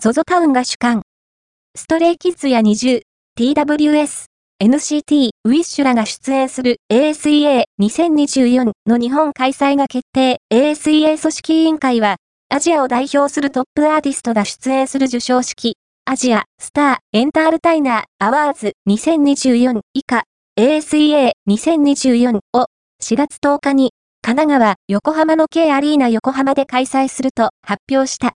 ゾゾタウンが主管。ストレイキッズや20、TWS、NCT、ウィッシュらが出演する ASEA2024 の日本開催が決定。ASEA 組織委員会は、アジアを代表するトップアーティストが出演する受賞式、アジアスターエンタールタイナーアワーズ2024以下 ASEA2024 を4月10日に神奈川横浜の K アリーナ横浜で開催すると発表した。